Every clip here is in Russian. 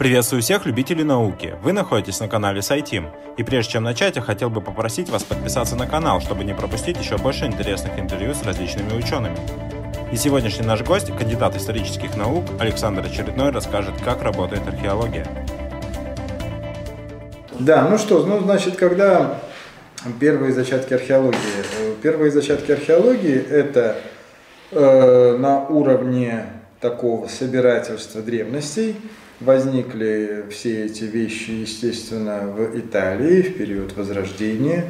Приветствую всех любителей науки. Вы находитесь на канале Сайтим. И прежде чем начать, я хотел бы попросить вас подписаться на канал, чтобы не пропустить еще больше интересных интервью с различными учеными. И сегодняшний наш гость, кандидат исторических наук, Александр Очередной, расскажет, как работает археология. Да, ну что, ну значит, когда первые зачатки археологии? Первые зачатки археологии это э, на уровне такого собирательства древностей – Возникли все эти вещи, естественно, в Италии в период Возрождения.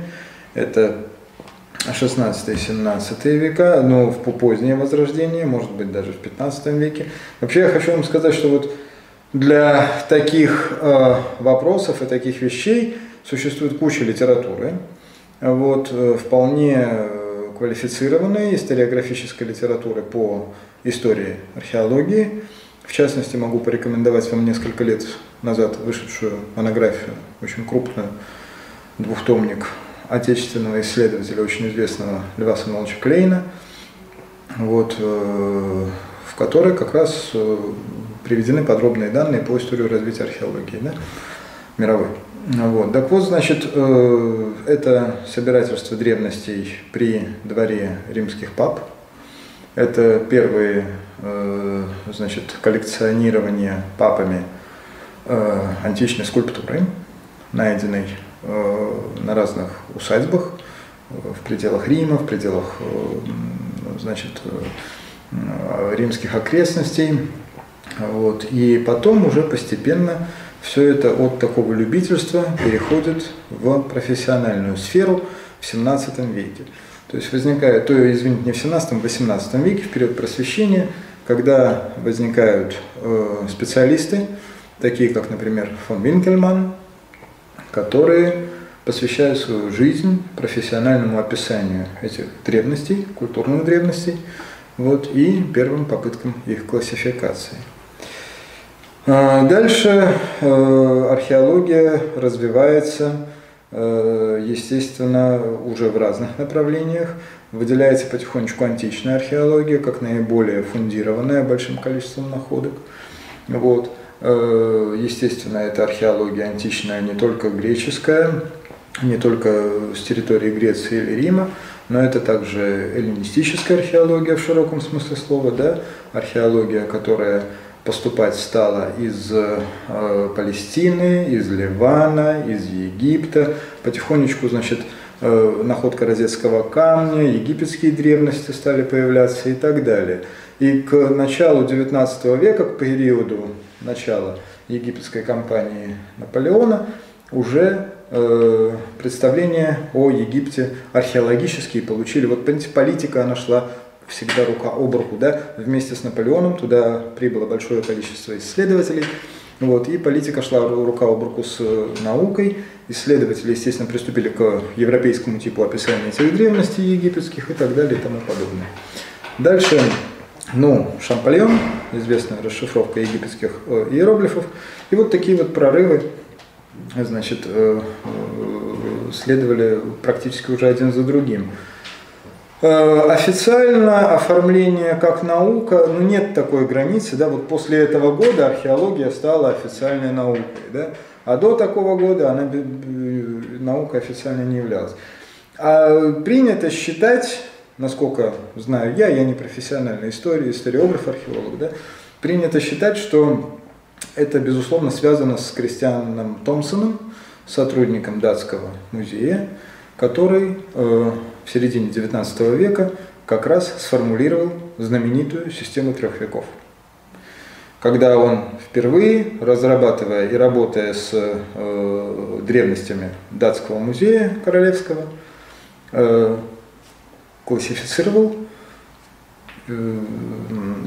Это 16-17 века, но в позднее Возрождение, может быть, даже в 15 веке. Вообще я хочу вам сказать, что вот для таких э, вопросов и таких вещей существует куча литературы. Вот, э, вполне квалифицированной историографической литературы по истории археологии. В частности, могу порекомендовать вам несколько лет назад вышедшую монографию, очень крупную, двухтомник отечественного исследователя, очень известного Льва Самоловича Клейна, вот, э, в которой как раз э, приведены подробные данные по истории развития археологии да, мировой. Вот. Так вот, значит, э, это собирательство древностей при дворе римских пап. Это первые Э, значит, коллекционирование папами э, античной скульптуры, найденной э, на разных усадьбах в пределах Рима, в пределах значит, римских окрестностей. Вот. И потом уже постепенно все это от такого любительства переходит в профессиональную сферу в 17 веке. То есть возникает, то, извините, не в 17, в 18 веке, в период просвещения, когда возникают э, специалисты, такие как, например, фон Винкельман, которые посвящают свою жизнь профессиональному описанию этих древностей, культурных древностей, вот, и первым попыткам их классификации. А дальше э, археология развивается, естественно, уже в разных направлениях. Выделяется потихонечку античная археология, как наиболее фундированная большим количеством находок. Вот. Э, естественно, это археология античная не только греческая, не только с территории Греции или Рима, но это также эллинистическая археология в широком смысле слова, да? археология, которая поступать стала из э, Палестины, из Ливана, из Египта. Потихонечку, значит, Э, находка розетского камня, египетские древности стали появляться и так далее. И к началу XIX века, к периоду начала египетской кампании Наполеона, уже э, представления о Египте археологические получили. Вот политика, она шла всегда рука об руку, да, вместе с Наполеоном туда прибыло большое количество исследователей, вот, и политика шла рука об руку с э, наукой. Исследователи, естественно, приступили к европейскому типу описания этих древностей египетских и так далее и тому подобное. Дальше, ну, Шампальон, известная расшифровка египетских э, иероглифов. И вот такие вот прорывы, значит, э, следовали практически уже один за другим. Э, официально оформление как наука, ну нет такой границы, да, вот после этого года археология стала официальной наукой, да, а до такого года она наука официально не являлась. А принято считать, насколько знаю я, я не профессиональный историк, историограф, археолог, да, принято считать, что это, безусловно, связано с Кристианом Томпсоном, сотрудником датского музея, который э, в середине XIX века как раз сформулировал знаменитую систему трех веков. Когда он впервые, разрабатывая и работая с э, древностями датского музея королевского, э, классифицировал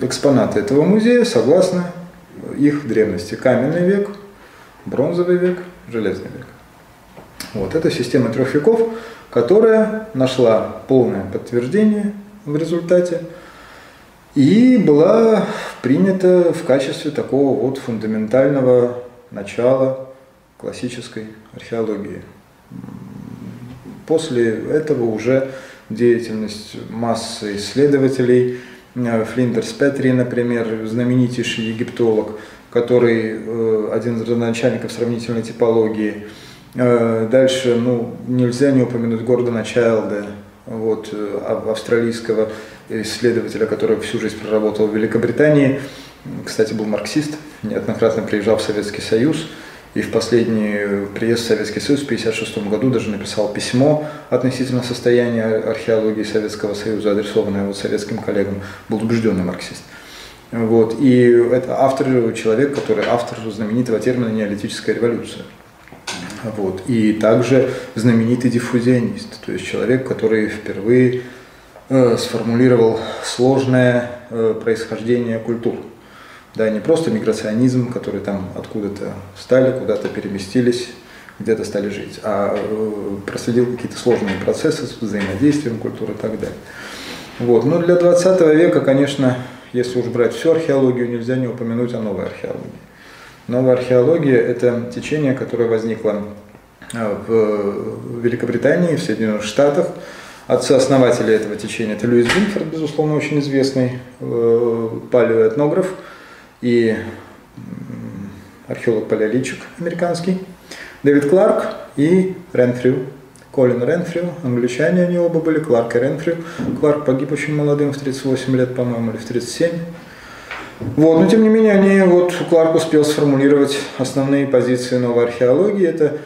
экспонаты этого музея согласно их древности. Каменный век, бронзовый век, железный век. Вот эта система трех веков которая нашла полное подтверждение в результате и была принята в качестве такого вот фундаментального начала классической археологии. После этого уже деятельность массы исследователей, Флиндерс Петри, например, знаменитейший египтолог, который э, один из родоначальников сравнительной типологии. Э, дальше, ну, нельзя не упомянуть Гордона Чайлда, вот, э, австралийского исследователя, который всю жизнь проработал в Великобритании. Кстати, был марксист, неоднократно приезжал в Советский Союз. И в последний приезд в Советский Союз в 1956 году даже написал письмо относительно состояния археологии Советского Союза, адресованное вот советским коллегам. Был убежденный марксист. Вот. И это автор, человек, который автор знаменитого термина «неолитическая революция». Вот. И также знаменитый диффузионист, то есть человек, который впервые э, сформулировал сложное э, происхождение культур. Да, не просто миграционизм, который там откуда-то стали, куда-то переместились, где-то стали жить, а э, проследил какие-то сложные процессы с взаимодействием культуры и так далее. Вот. Но для 20 века, конечно, если уж брать всю археологию, нельзя не упомянуть о новой археологии. Новая археология – это течение, которое возникло э, в Великобритании, в Соединенных Штатах. Отцы основатели этого течения – это Льюис Бинфорд, безусловно, очень известный э, палеоэтнограф и археолог-палеолитчик американский, Дэвид Кларк и Ренфрю, Колин Ренфрю, англичане они оба были, Кларк и Ренфрю. Кларк погиб очень молодым, в 38 лет, по-моему, или в 37. Вот, но тем не менее, они, вот, Кларк успел сформулировать основные позиции новой археологии. Это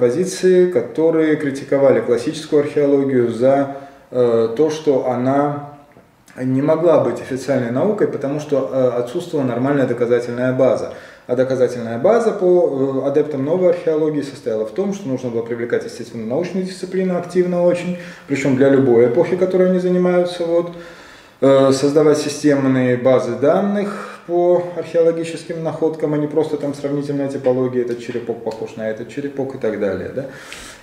позиции, которые критиковали классическую археологию за э, то, что она не могла быть официальной наукой, потому что э, отсутствовала нормальная доказательная база. А доказательная база по э, адептам новой археологии состояла в том, что нужно было привлекать, естественно, научные дисциплины активно очень, причем для любой эпохи, которой они занимаются, вот, э, создавать системные базы данных по археологическим находкам, а не просто там сравнительная типология, этот черепок похож на этот черепок и так далее. Да?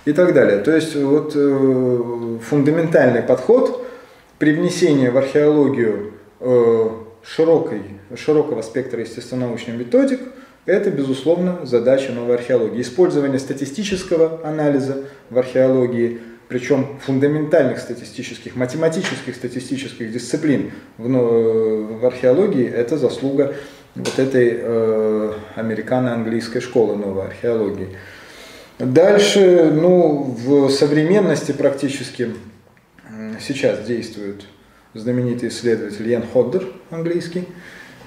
И так далее. То есть вот э, фундаментальный подход при внесении в археологию широкой, широкого спектра естествонаучных методик, это, безусловно, задача новой археологии. Использование статистического анализа в археологии, причем фундаментальных статистических, математических статистических дисциплин в, в археологии, это заслуга вот этой э, американо-английской школы новой археологии. Дальше, ну, в современности практически сейчас действуют знаменитый исследователь Ян Ходдер, английский,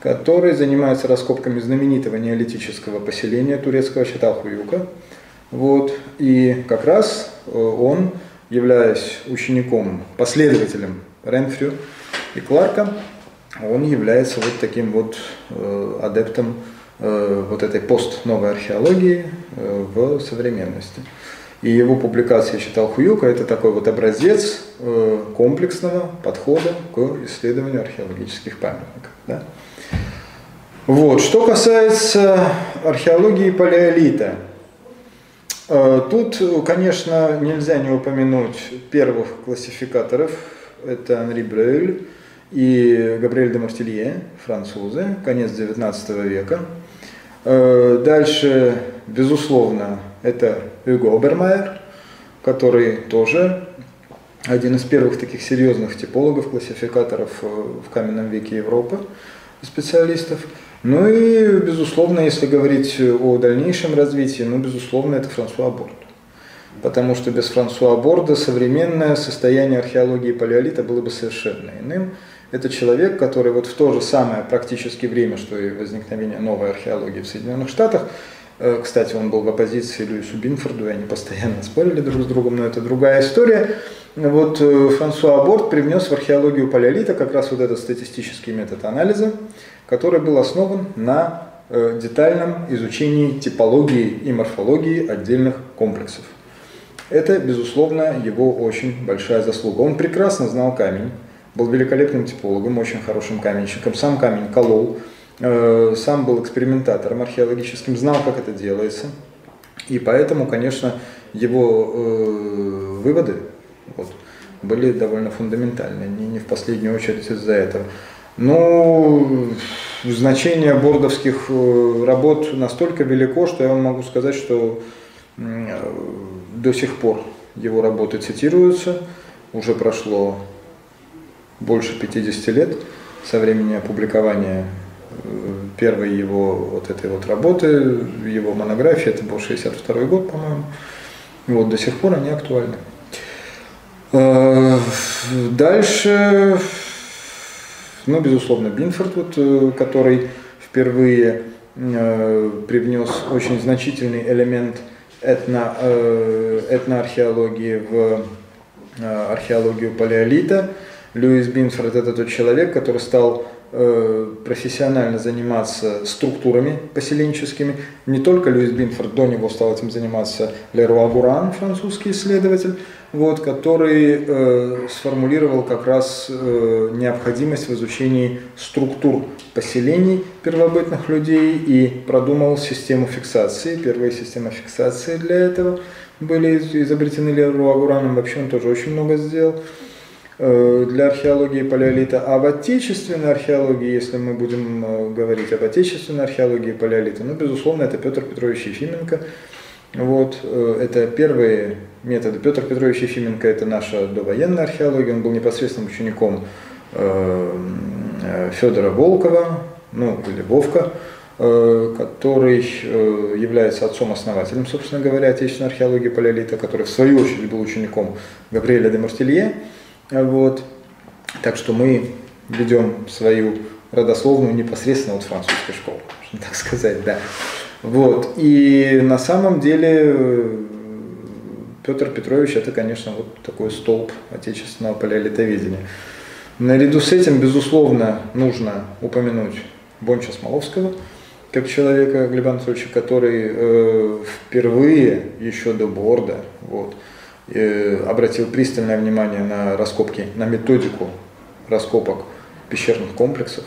который занимается раскопками знаменитого неолитического поселения турецкого Чаталхуюка. Вот. И как раз э, он, являясь учеником, последователем Ренфрю и Кларка, он является вот таким вот э, адептом э, вот этой пост-новой археологии в современности. И его публикации читал Хуюка, это такой вот образец э, комплексного подхода к исследованию археологических памятников. Да? Вот. Что касается археологии палеолита, э, тут, конечно, нельзя не упомянуть первых классификаторов, это Анри Брюэль и Габриэль де Мартилье, французы, конец XIX века. Э, дальше, безусловно, это Юго Обермайер, который тоже один из первых таких серьезных типологов, классификаторов э, в каменном веке Европы, специалистов. Ну и, безусловно, если говорить о дальнейшем развитии, ну, безусловно, это Франсуа Борд. Потому что без Франсуа Борда современное состояние археологии палеолита было бы совершенно иным. Это человек, который вот в то же самое практически время, что и возникновение новой археологии в Соединенных Штатах, кстати, он был в оппозиции Льюису Бинфорду, и они постоянно спорили друг с другом, но это другая история. Вот э, Франсуа Борт привнес в археологию палеолита как раз вот этот статистический метод анализа, который был основан на э, детальном изучении типологии и морфологии отдельных комплексов. Это, безусловно, его очень большая заслуга. Он прекрасно знал камень, был великолепным типологом, очень хорошим каменщиком, сам камень колол, Э, сам был экспериментатором археологическим, знал, как это делается. И поэтому, конечно, его э, выводы вот, были довольно фундаментальны, не, не в последнюю очередь из-за этого. Но значение бордовских э, работ настолько велико, что я вам могу сказать, что до сих пор его работы цитируются. Уже прошло больше 50 лет со времени опубликования первой его вот этой вот работы, его монографии, это был 62 год, по-моему. Вот, до сих пор они актуальны. Э, дальше, ну, безусловно, Бинфорд, вот, который впервые э, привнес очень значительный элемент этно, э, этноархеологии в э, археологию палеолита. Льюис Бинфорд это тот человек, который стал Э, профессионально заниматься структурами поселенческими. Не только Льюис Бинфорд, до него стал этим заниматься Леруа Гуран, французский исследователь, вот, который э, сформулировал как раз э, необходимость в изучении структур поселений первобытных людей и продумал систему фиксации. Первые системы фиксации для этого были изобретены Леруа Гураном, вообще он тоже очень много сделал. Э, для археологии палеолита, а в отечественной археологии, если мы будем э, говорить об отечественной археологии палеолита, ну, безусловно, это Петр Петрович Ефименко. Вот, э, это первые методы. Петр Петрович Ефименко – это наша довоенная археология, он был непосредственным учеником Федора Волкова, ну, или Вовка, который является отцом-основателем, собственно говоря, отечественной археологии палеолита, который в свою очередь был учеником Габриэля де Мартелье. Вот. Так что мы ведем свою родословную непосредственно от французской школы, можно так сказать, да. Вот. И на самом деле э, Петр Петрович это, конечно, вот такой столб отечественного палеолитоведения. Наряду с этим, безусловно, нужно упомянуть Бонча Смоловского, как человека Глеба Анатольевича, который э, впервые еще до Борда вот, обратил пристальное внимание на раскопки, на методику раскопок пещерных комплексов,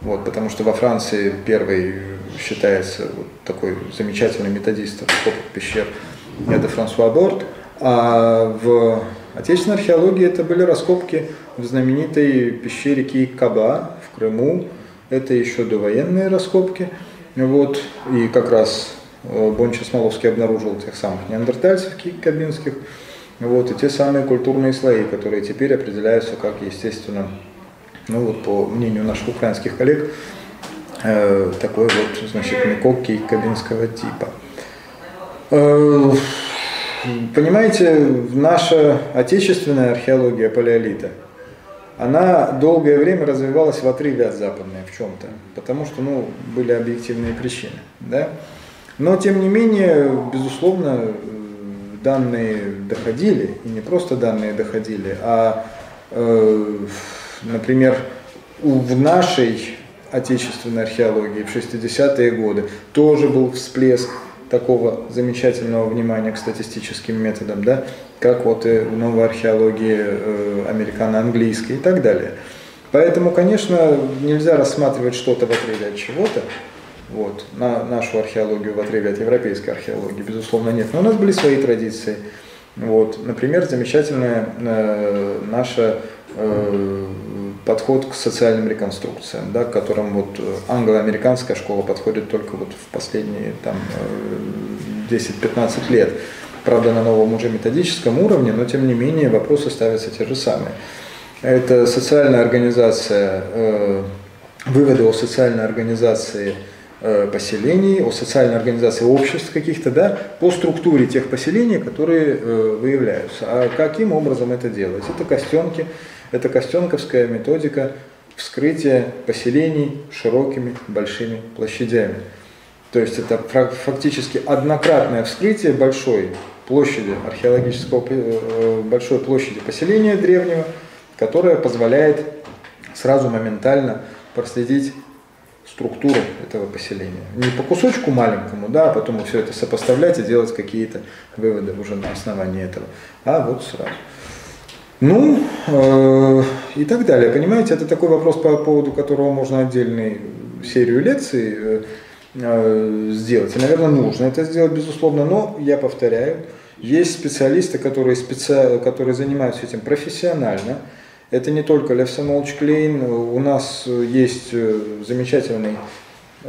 вот, потому что во Франции первый считается вот такой замечательный методист раскопок пещер, это Франсуа Борт, а в отечественной археологии это были раскопки в знаменитой пещере Каба в Крыму, это еще довоенные раскопки, вот, и как раз э, Бонча Смоловский обнаружил тех самых неандертальцев кабинских, вот, и те самые культурные слои, которые теперь определяются как, естественно, ну вот по мнению наших украинских коллег, э, такой вот, значит, микокки кабинского типа. Э, понимаете, наша отечественная археология палеолита, она долгое время развивалась в отрыве от западной в чем-то, потому что, ну, были объективные причины, да. Но, тем не менее, безусловно, данные доходили, и не просто данные доходили, а, э, например, в нашей отечественной археологии в 60-е годы тоже был всплеск такого замечательного внимания к статистическим методам, да, как вот и в новой археологии э, американо-английской и так далее. Поэтому, конечно, нельзя рассматривать что-то в отрыве от чего-то, вот, на нашу археологию в отрыве от европейской археологии, безусловно, нет. Но у нас были свои традиции. Вот, например, замечательная э, наша э, подход к социальным реконструкциям, да, к которым вот англо-американская школа подходит только вот в последние там, 10-15 э, лет. Правда, на новом уже методическом уровне, но тем не менее вопросы ставятся те же самые. Это социальная организация, э, выводы о социальной организации Э, поселений, о социальной организации обществ каких-то, да, по структуре тех поселений, которые э, выявляются. А каким образом это делать? Это костенки, это костенковская методика вскрытия поселений широкими большими площадями. То есть это фактически однократное вскрытие большой площади археологического, э, большой площади поселения древнего, которое позволяет сразу моментально проследить структуру этого поселения. Не по кусочку маленькому, да, а потом все это сопоставлять и делать какие-то выводы уже на основании этого, а вот сразу. Ну, э, и так далее. Понимаете, это такой вопрос, по поводу которого можно отдельную серию лекций э, э, сделать. И, наверное, нужно это сделать, безусловно, но я повторяю, есть специалисты, которые, специ... которые занимаются этим профессионально, это не только Лев Клейн, у нас есть э, замечательный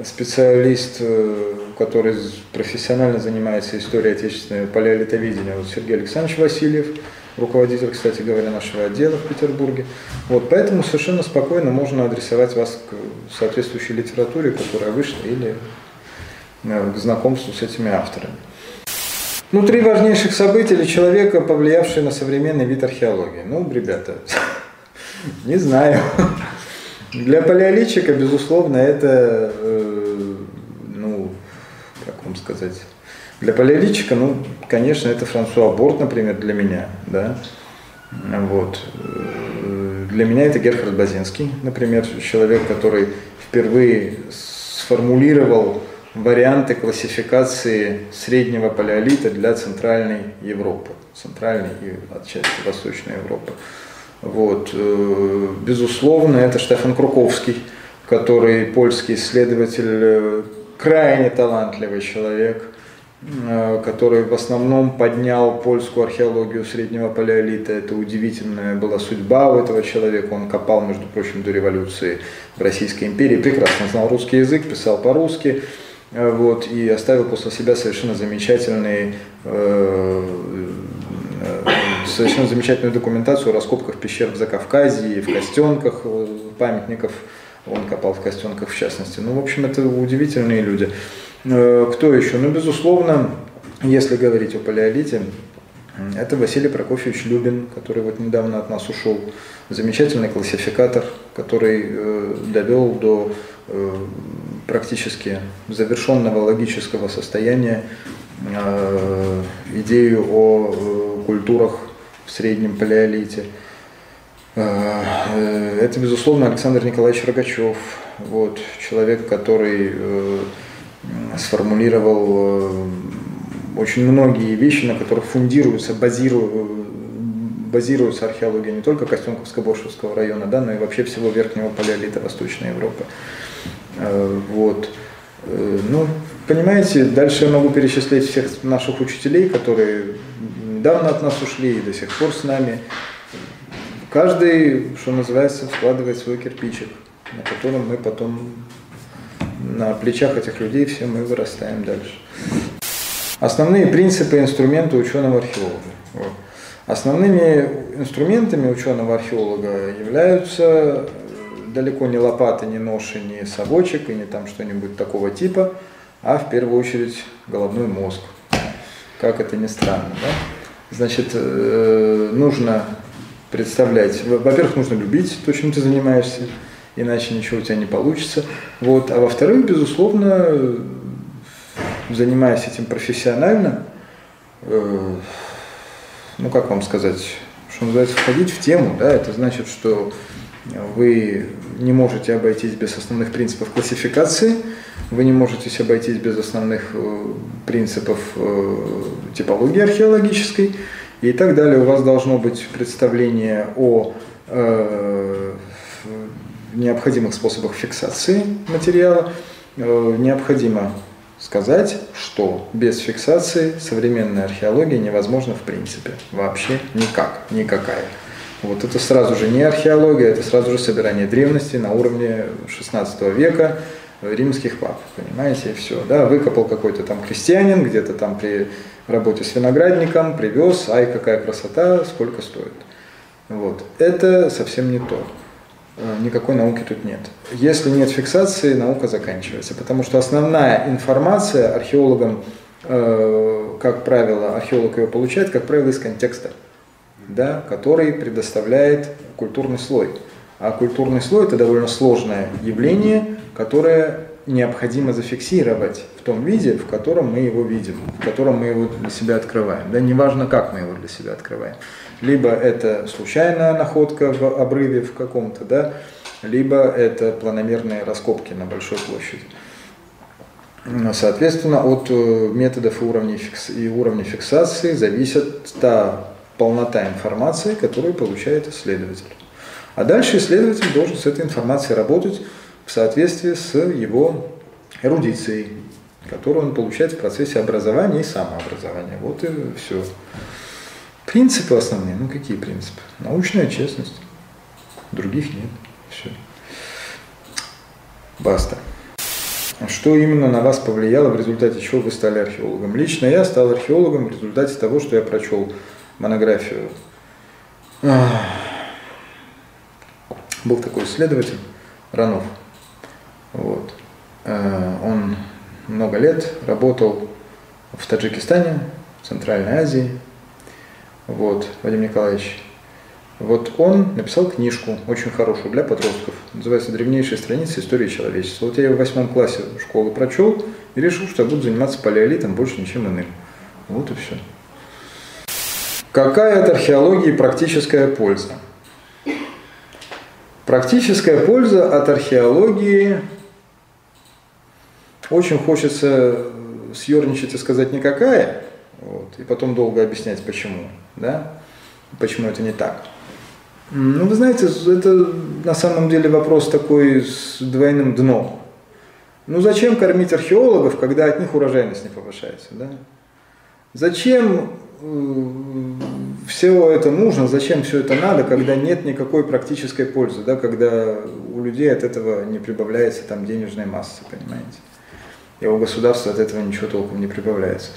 специалист, э, который профессионально занимается историей отечественного палеолитоведения, вот Сергей Александрович Васильев, руководитель, кстати говоря, нашего отдела в Петербурге. Вот, поэтому совершенно спокойно можно адресовать вас к соответствующей литературе, которая вышла, или э, к знакомству с этими авторами. Ну, три важнейших события человека, повлиявшие на современный вид археологии. Ну, ребята, не знаю. Для палеолитчика, безусловно, это, э, ну, как вам сказать, для палеолитчика, ну, конечно, это Франсуа Борт, например, для меня, да, вот. Э, для меня это Герхард Базинский, например, человек, который впервые сформулировал варианты классификации среднего палеолита для Центральной Европы, Центральной и отчасти Восточной Европы. Вот. Э, безусловно, это Штефан Круковский, который польский исследователь, э, крайне талантливый человек, э, который в основном поднял польскую археологию среднего палеолита. Это удивительная была судьба у этого человека. Он копал, между прочим, до революции в Российской империи, прекрасно знал русский язык, писал по-русски, вот, и оставил после себя совершенно замечательный совершенно замечательную документацию о раскопках пещер в Закавказье, в Костенках памятников. Он копал в Костенках в частности. Ну, в общем, это удивительные люди. Э, кто еще? Ну, безусловно, если говорить о палеолите, это Василий Прокофьевич Любин, который вот недавно от нас ушел. Замечательный классификатор, который э, довел до э, практически завершенного логического состояния э, идею о культурах в среднем палеолите. Э, это, безусловно, Александр Николаевич Рогачев, вот, человек, который э, сформулировал э, очень многие вещи, на которых фундируются, базируются, базируется археология не только Костенковско-Боршевского района, да, но и вообще всего верхнего палеолита Восточной Европы. Вот. Ну, понимаете, дальше я могу перечислять всех наших учителей, которые недавно от нас ушли и до сих пор с нами. Каждый, что называется, вкладывает свой кирпичик, на котором мы потом на плечах этих людей все мы вырастаем дальше. Основные принципы и инструменты ученого-археолога. Основными инструментами ученого-археолога являются э, далеко не лопаты, не ноши, не совочек и не там что-нибудь такого типа, а в первую очередь головной мозг. Как это ни странно, да? Значит, э, нужно представлять, во-первых, нужно любить то, чем ты занимаешься, иначе ничего у тебя не получится. Вот. А во-вторых, безусловно, занимаясь этим профессионально, э, ну как вам сказать, что называется, входить в тему, да, это значит, что вы не можете обойтись без основных принципов классификации, вы не можете обойтись без основных э, принципов э, типологии археологической и так далее. У вас должно быть представление о э, необходимых способах фиксации материала. Необходимо сказать, что без фиксации современная археология невозможна в принципе. Вообще никак, никакая. Вот это сразу же не археология, это сразу же собирание древности на уровне 16 века, римских пап, понимаете, и все. Да, выкопал какой-то там крестьянин, где-то там при работе с виноградником, привез, ай, какая красота, сколько стоит. Вот. Это совсем не то. Э, никакой науки тут нет. Если нет фиксации, наука заканчивается, потому что основная информация археологам, э, как правило, археолог ее получает, как правило, из контекста, да, который предоставляет культурный слой. А культурный слой – это довольно сложное явление, которое необходимо зафиксировать в том виде, в котором мы его видим, в котором мы его для себя открываем. Да, неважно, как мы его для себя открываем. Либо это случайная находка в обрыве в каком-то, да, либо это планомерные раскопки на большой площади. Соответственно, от э, методов и уровней, фикс... и уровня фиксации зависит та полнота информации, которую получает исследователь. А дальше исследователь должен с этой информацией работать в соответствии с его эрудицией, которую он получает в процессе образования и самообразования. Вот и все. Принципы основные. Ну какие принципы? Научная честность. Других нет. Все. Баста. Что именно на вас повлияло, в результате чего вы стали археологом? Лично я стал археологом в результате того, что я прочел монографию Был такой исследователь, Ранов. Вот. Э, он много лет работал в Таджикистане, в Центральной Азии. Вот, Вадим Николаевич. Вот он написал книжку, очень хорошую для подростков. Называется «Древнейшие страницы истории человечества». Вот я ее в восьмом классе школы прочел и решил, что я буду заниматься палеолитом больше ничем иным. Вот и все. Какая от археологии практическая польза? Практическая польза от археологии очень хочется съерничать и сказать никакая, вот, и потом долго объяснять почему, да, почему это не так. Ну, вы знаете, это на самом деле вопрос такой с двойным дном. Ну, зачем кормить археологов, когда от них урожайность не повышается, да? Зачем все это нужно, зачем все это надо, когда нет никакой практической пользы, да, когда у людей от этого не прибавляется там денежной массы, понимаете? И у государства от этого ничего толком не прибавляется.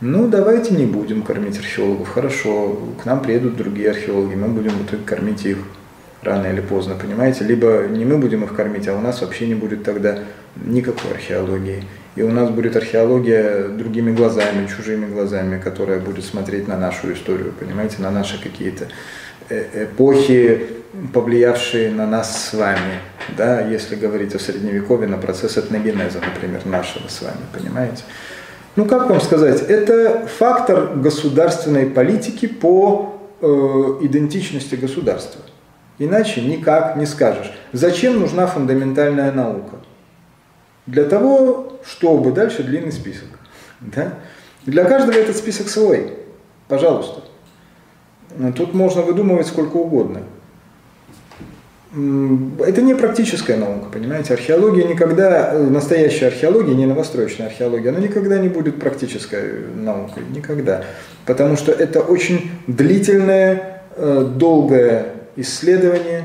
Ну, давайте не будем кормить археологов. Хорошо, к нам приедут другие археологи, мы будем в итоге кормить их рано или поздно, понимаете? Либо не мы будем их кормить, а у нас вообще не будет тогда никакой археологии. И у нас будет археология другими глазами, чужими глазами, которая будет смотреть на нашу историю, понимаете, на наши какие-то э, эпохи, повлиявшие на нас с вами, да, если говорить о средневековье, на процесс этногенеза, например, нашего с вами, понимаете? Ну, как вам сказать, это фактор государственной политики по э, идентичности государства. Иначе никак не скажешь. Зачем нужна фундаментальная наука? Для того, чтобы дальше длинный список. Да? Для каждого этот список свой. Пожалуйста. Тут можно выдумывать сколько угодно это не практическая наука, понимаете? Археология никогда, э, настоящая археология, не новостроечная археология, она никогда не будет практической наукой, никогда. Потому что это очень длительное, э, долгое исследование,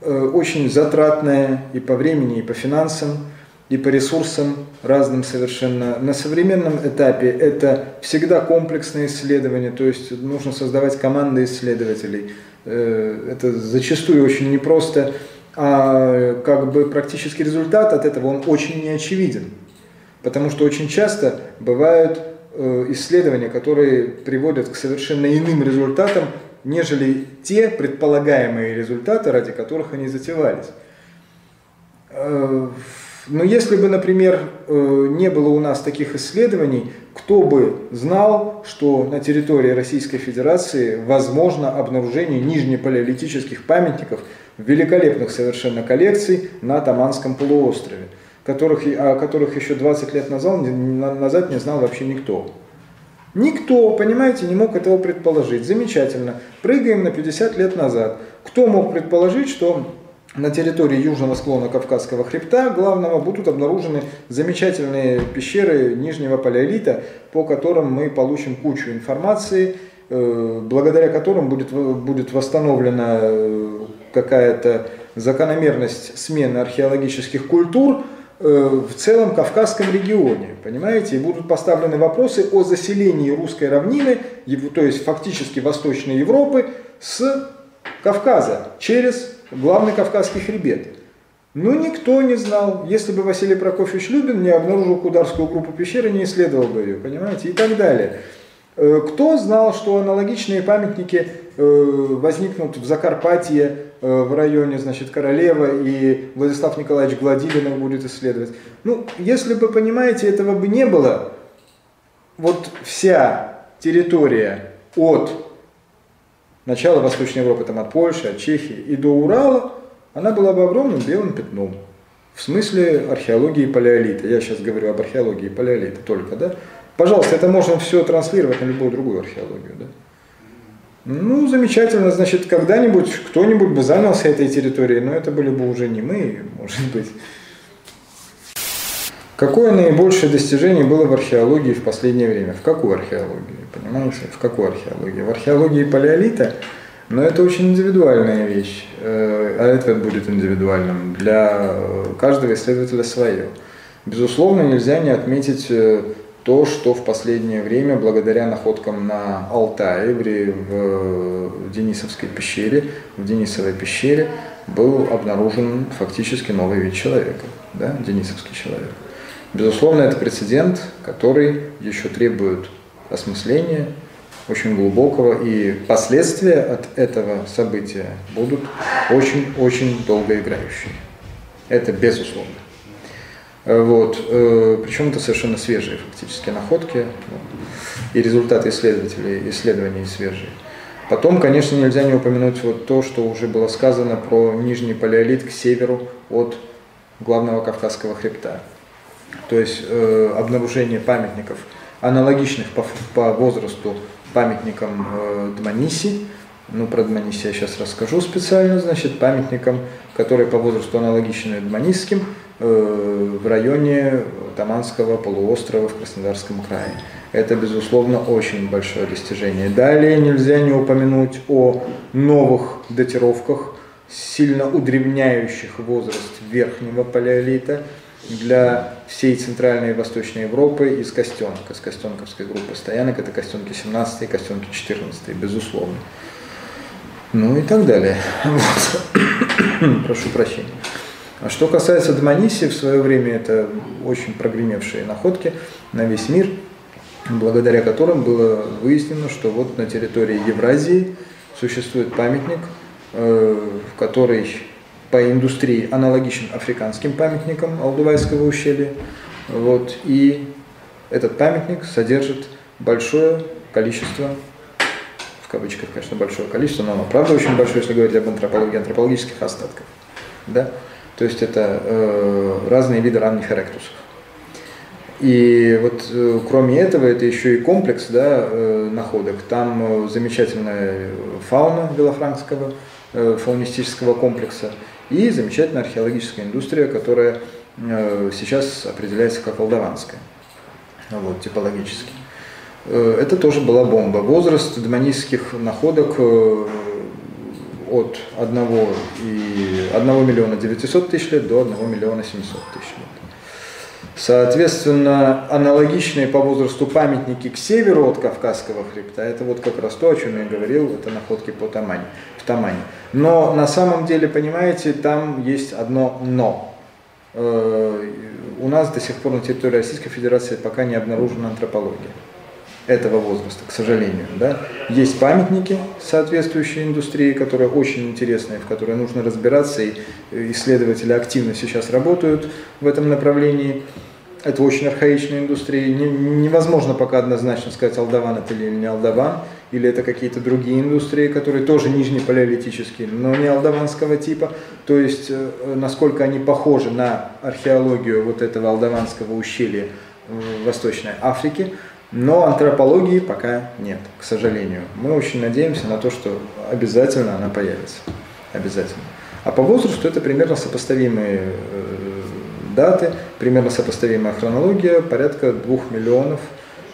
э, очень затратное и по времени, и по финансам, и по ресурсам разным совершенно. На современном этапе это всегда комплексное исследование, то есть нужно создавать команды исследователей – Э, это зачастую очень непросто, а как бы практический результат от этого он очень неочевиден. Потому что очень часто бывают э, исследования, которые приводят к совершенно иным результатам, нежели те предполагаемые результаты, ради которых они затевались. Э, но если бы, например, не было у нас таких исследований, кто бы знал, что на территории Российской Федерации возможно обнаружение нижнепалеолитических памятников великолепных совершенно коллекций на Таманском полуострове, которых, о которых еще 20 лет назад, назад не знал вообще никто. Никто, понимаете, не мог этого предположить. Замечательно. Прыгаем на 50 лет назад. Кто мог предположить, что на территории южного склона Кавказского хребта главного будут обнаружены замечательные пещеры нижнего палеолита, по которым мы получим кучу информации, э, благодаря которым будет, будет восстановлена э, какая-то закономерность смены археологических культур э, в целом Кавказском регионе, понимаете, и будут поставлены вопросы о заселении русской равнины, то есть фактически Восточной Европы, с Кавказа через главный Кавказский хребет. Но никто не знал. Если бы Василий Прокофьевич Любин не обнаружил Кударскую группу пещеры, не исследовал бы ее, понимаете, и так далее. Э, кто знал, что аналогичные памятники э, возникнут в Закарпатье, э, в районе, значит, Королева, и Владислав Николаевич Гладилин будет исследовать. Ну, если бы, понимаете, этого бы не было, вот вся территория от начала Восточной Европы, там от Польши, от Чехии и до Урала, она была бы огромным белым пятном. В смысле археологии палеолита. Я сейчас говорю об археологии палеолита только, да? Пожалуйста, это можно все транслировать на любую другую археологию, да? Ну, замечательно, значит, когда-нибудь кто-нибудь бы занялся этой территорией, но это были бы уже не мы, может быть. Какое наибольшее достижение было в археологии в последнее время? В какую археологию? Понимаете? В какую археологию? В археологии палеолита? Но это очень индивидуальная вещь, э, а это будет индивидуальным. Для каждого исследователя свое. Безусловно, нельзя не отметить э, то, что в последнее время, благодаря находкам на Алтае, в Денисовской пещере, в Денисовой пещере, был обнаружен фактически новый вид человека, да, денисовский человек. Безусловно, это прецедент, который еще требует осмысления, очень глубокого, и последствия от этого события будут очень-очень долгоиграющие. Это безусловно. Вот. Э, Причем это совершенно свежие фактически находки, и результаты исследователей, исследований свежие. Потом, конечно, нельзя не упомянуть вот то, что уже было сказано про Нижний палеолит к северу от главного Кавказского хребта. То есть э, обнаружение памятников, аналогичных по, по возрасту памятникам э, Дманиси, ну про Дманиси я сейчас расскажу специально, значит, памятникам, которые по возрасту аналогичны Дманисским, э, в районе Таманского полуострова в Краснодарском крае. Это, безусловно, очень большое достижение. Далее нельзя не упомянуть о новых датировках, сильно удревняющих возраст верхнего палеолита для всей Центральной и Восточной Европы из Костенка, с Костенковской группы стоянок. Это Костенки 17 и Костенки 14, безусловно. Ну и так далее. Вот. Прошу прощения. А что касается Дманиси, в свое время это очень прогремевшие находки на весь мир, благодаря которым было выяснено, что вот на территории Евразии существует памятник, э, который по индустрии аналогичен африканским памятникам Алдувайского ущелья. Вот, и этот памятник содержит большое количество в кавычках, конечно, большое количество, но оно правда очень большое, если говорить об антропологии, антропологических остатков. Да? То есть это э, разные виды ранних эректусов. И вот э, кроме этого, это еще и комплекс да, э, находок. Там э, замечательная фауна Белофранкского э, фаунистического комплекса и замечательная археологическая индустрия, которая э, сейчас определяется как алдаванская, вот, типологически. Э, это тоже была бомба. Возраст демонических находок э, от 1, и 1 миллиона 900 тысяч лет до 1 миллиона 700 тысяч лет. Соответственно, аналогичные по возрасту памятники к северу от Кавказского хребта, это вот как раз то, о чем я говорил, это находки по Тамане, в Тамане. Но на самом деле, понимаете, там есть одно «но». У нас до сих пор на территории Российской Федерации пока не обнаружена антропология этого возраста, к сожалению. Да? Есть памятники соответствующей индустрии, которые очень интересные, в которые нужно разбираться, и исследователи активно сейчас работают в этом направлении. Это очень архаичная индустрия. Невозможно пока однозначно сказать, алдаван это или не алдаван, или это какие-то другие индустрии, которые тоже нижнепалеолитические, но не алдаванского типа. То есть, э, насколько они похожи на археологию вот этого алдаванского ущелья в Восточной Африке, но антропологии пока нет, к сожалению. Мы очень надеемся на то, что обязательно она появится. Обязательно. А по возрасту это примерно сопоставимые э, даты, примерно сопоставимая хронология, порядка 2 миллионов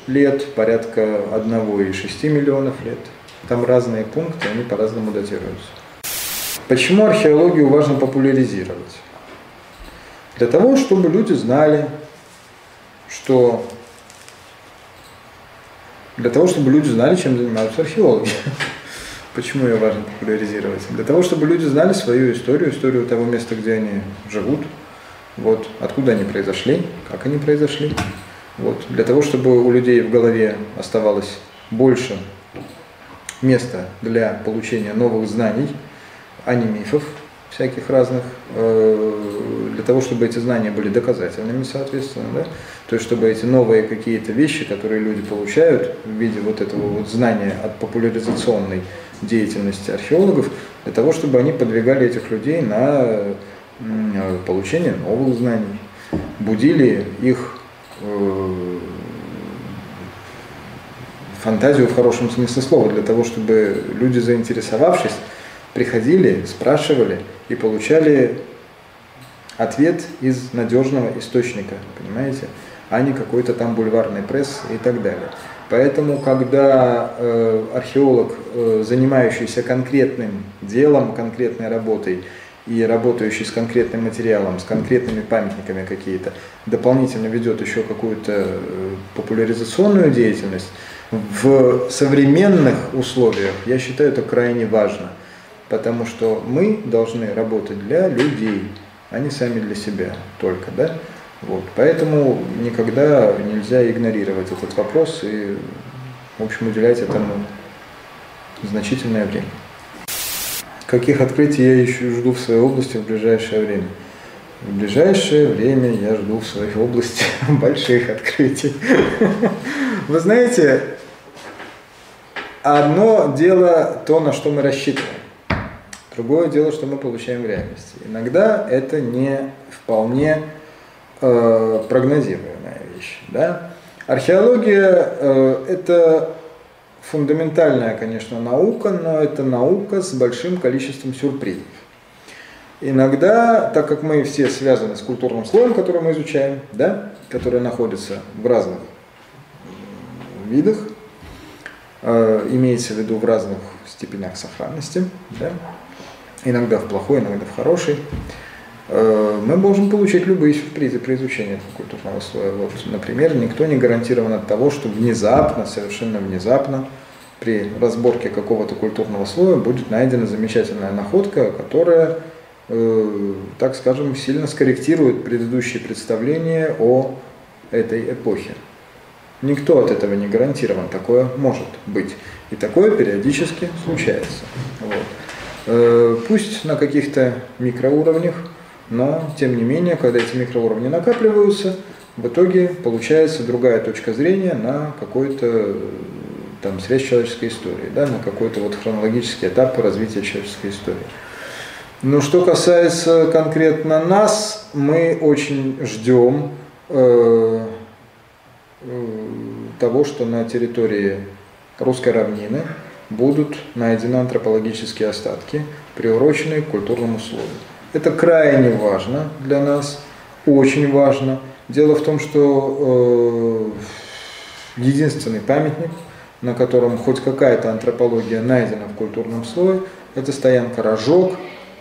лет, порядка 1,6 миллионов лет. Там разные пункты, они по-разному датируются. Почему археологию важно популяризировать? Для того, чтобы люди знали, что для того, чтобы люди знали, чем занимаются археологи. Почему ее важно популяризировать? Для того, чтобы люди знали свою историю, историю того места, где они живут, вот, откуда они произошли, как они произошли. Вот, для того, чтобы у людей в голове оставалось больше места для получения новых знаний, а не мифов, всяких разных, э, для того, чтобы эти знания были доказательными, соответственно, да? то есть чтобы эти новые какие-то вещи, которые люди получают в виде вот этого вот знания от популяризационной деятельности археологов, для того, чтобы они подвигали этих людей на получение новых знаний, будили их э, фантазию в хорошем смысле слова, для того, чтобы люди, заинтересовавшись, приходили, спрашивали и получали ответ из надежного источника, понимаете, а не какой-то там бульварный пресс и так далее. Поэтому, когда э, археолог, э, занимающийся конкретным делом, конкретной работой, и работающий с конкретным материалом, с конкретными памятниками какие-то, дополнительно ведет еще какую-то э, популяризационную деятельность, в современных условиях я считаю это крайне важно, потому что мы должны работать для людей, а не сами для себя только, да? Вот. Поэтому никогда нельзя игнорировать этот вопрос и, в общем, уделять этому значительное время. Каких открытий я еще жду в своей области в ближайшее время? В ближайшее время я жду в своей области больших открытий. Вы знаете, одно дело то, на что мы рассчитываем. Другое дело, что мы получаем в реальности. Иногда это не вполне э, прогнозируемая вещь. Да? Археология э, это фундаментальная, конечно, наука, но это наука с большим количеством сюрпризов. Иногда, так как мы все связаны с культурным слоем, который мы изучаем, да, который находится в разных видах, э, имеется в виду в разных степенях сохранности, да, иногда в плохой, иногда в хороший, э, мы можем получить любые сюрпризы при изучении этого культурного слоя. Вот, например, никто не гарантирован от того, что внезапно, совершенно внезапно, при разборке какого-то культурного слоя будет найдена замечательная находка, которая, э, так скажем, сильно скорректирует предыдущие представления о этой эпохе. Никто от этого не гарантирован, такое может быть. И такое периодически случается. Вот. Э, пусть на каких-то микроуровнях, но тем не менее, когда эти микроуровни накапливаются, в итоге получается другая точка зрения на какой-то там, срез человеческой истории, да, на какой-то вот хронологический этап развития человеческой истории. Но что касается конкретно нас, мы очень ждем э, э, того, что на территории русской равнины будут найдены антропологические остатки, приуроченные к культурному слою. Это крайне важно для нас, очень важно. Дело в том, что э, единственный памятник, на котором хоть какая-то антропология найдена в культурном слое, это стоянка Рожок,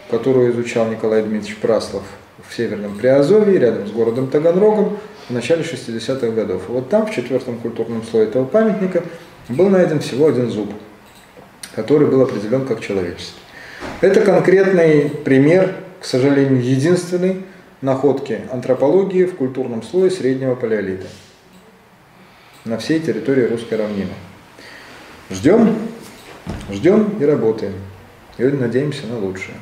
которую изучал Николай Дмитриевич Праслов в Северном Приазовье, рядом с городом Таганрогом, в начале 60-х годов. Вот там, в четвертом культурном слое этого памятника, был найден всего один зуб – который был определен как человеческий. Это конкретный пример, к сожалению, единственной находки антропологии в культурном слое среднего палеолита на всей территории русской равнины. Ждем, ждем и работаем. И надеемся на лучшее.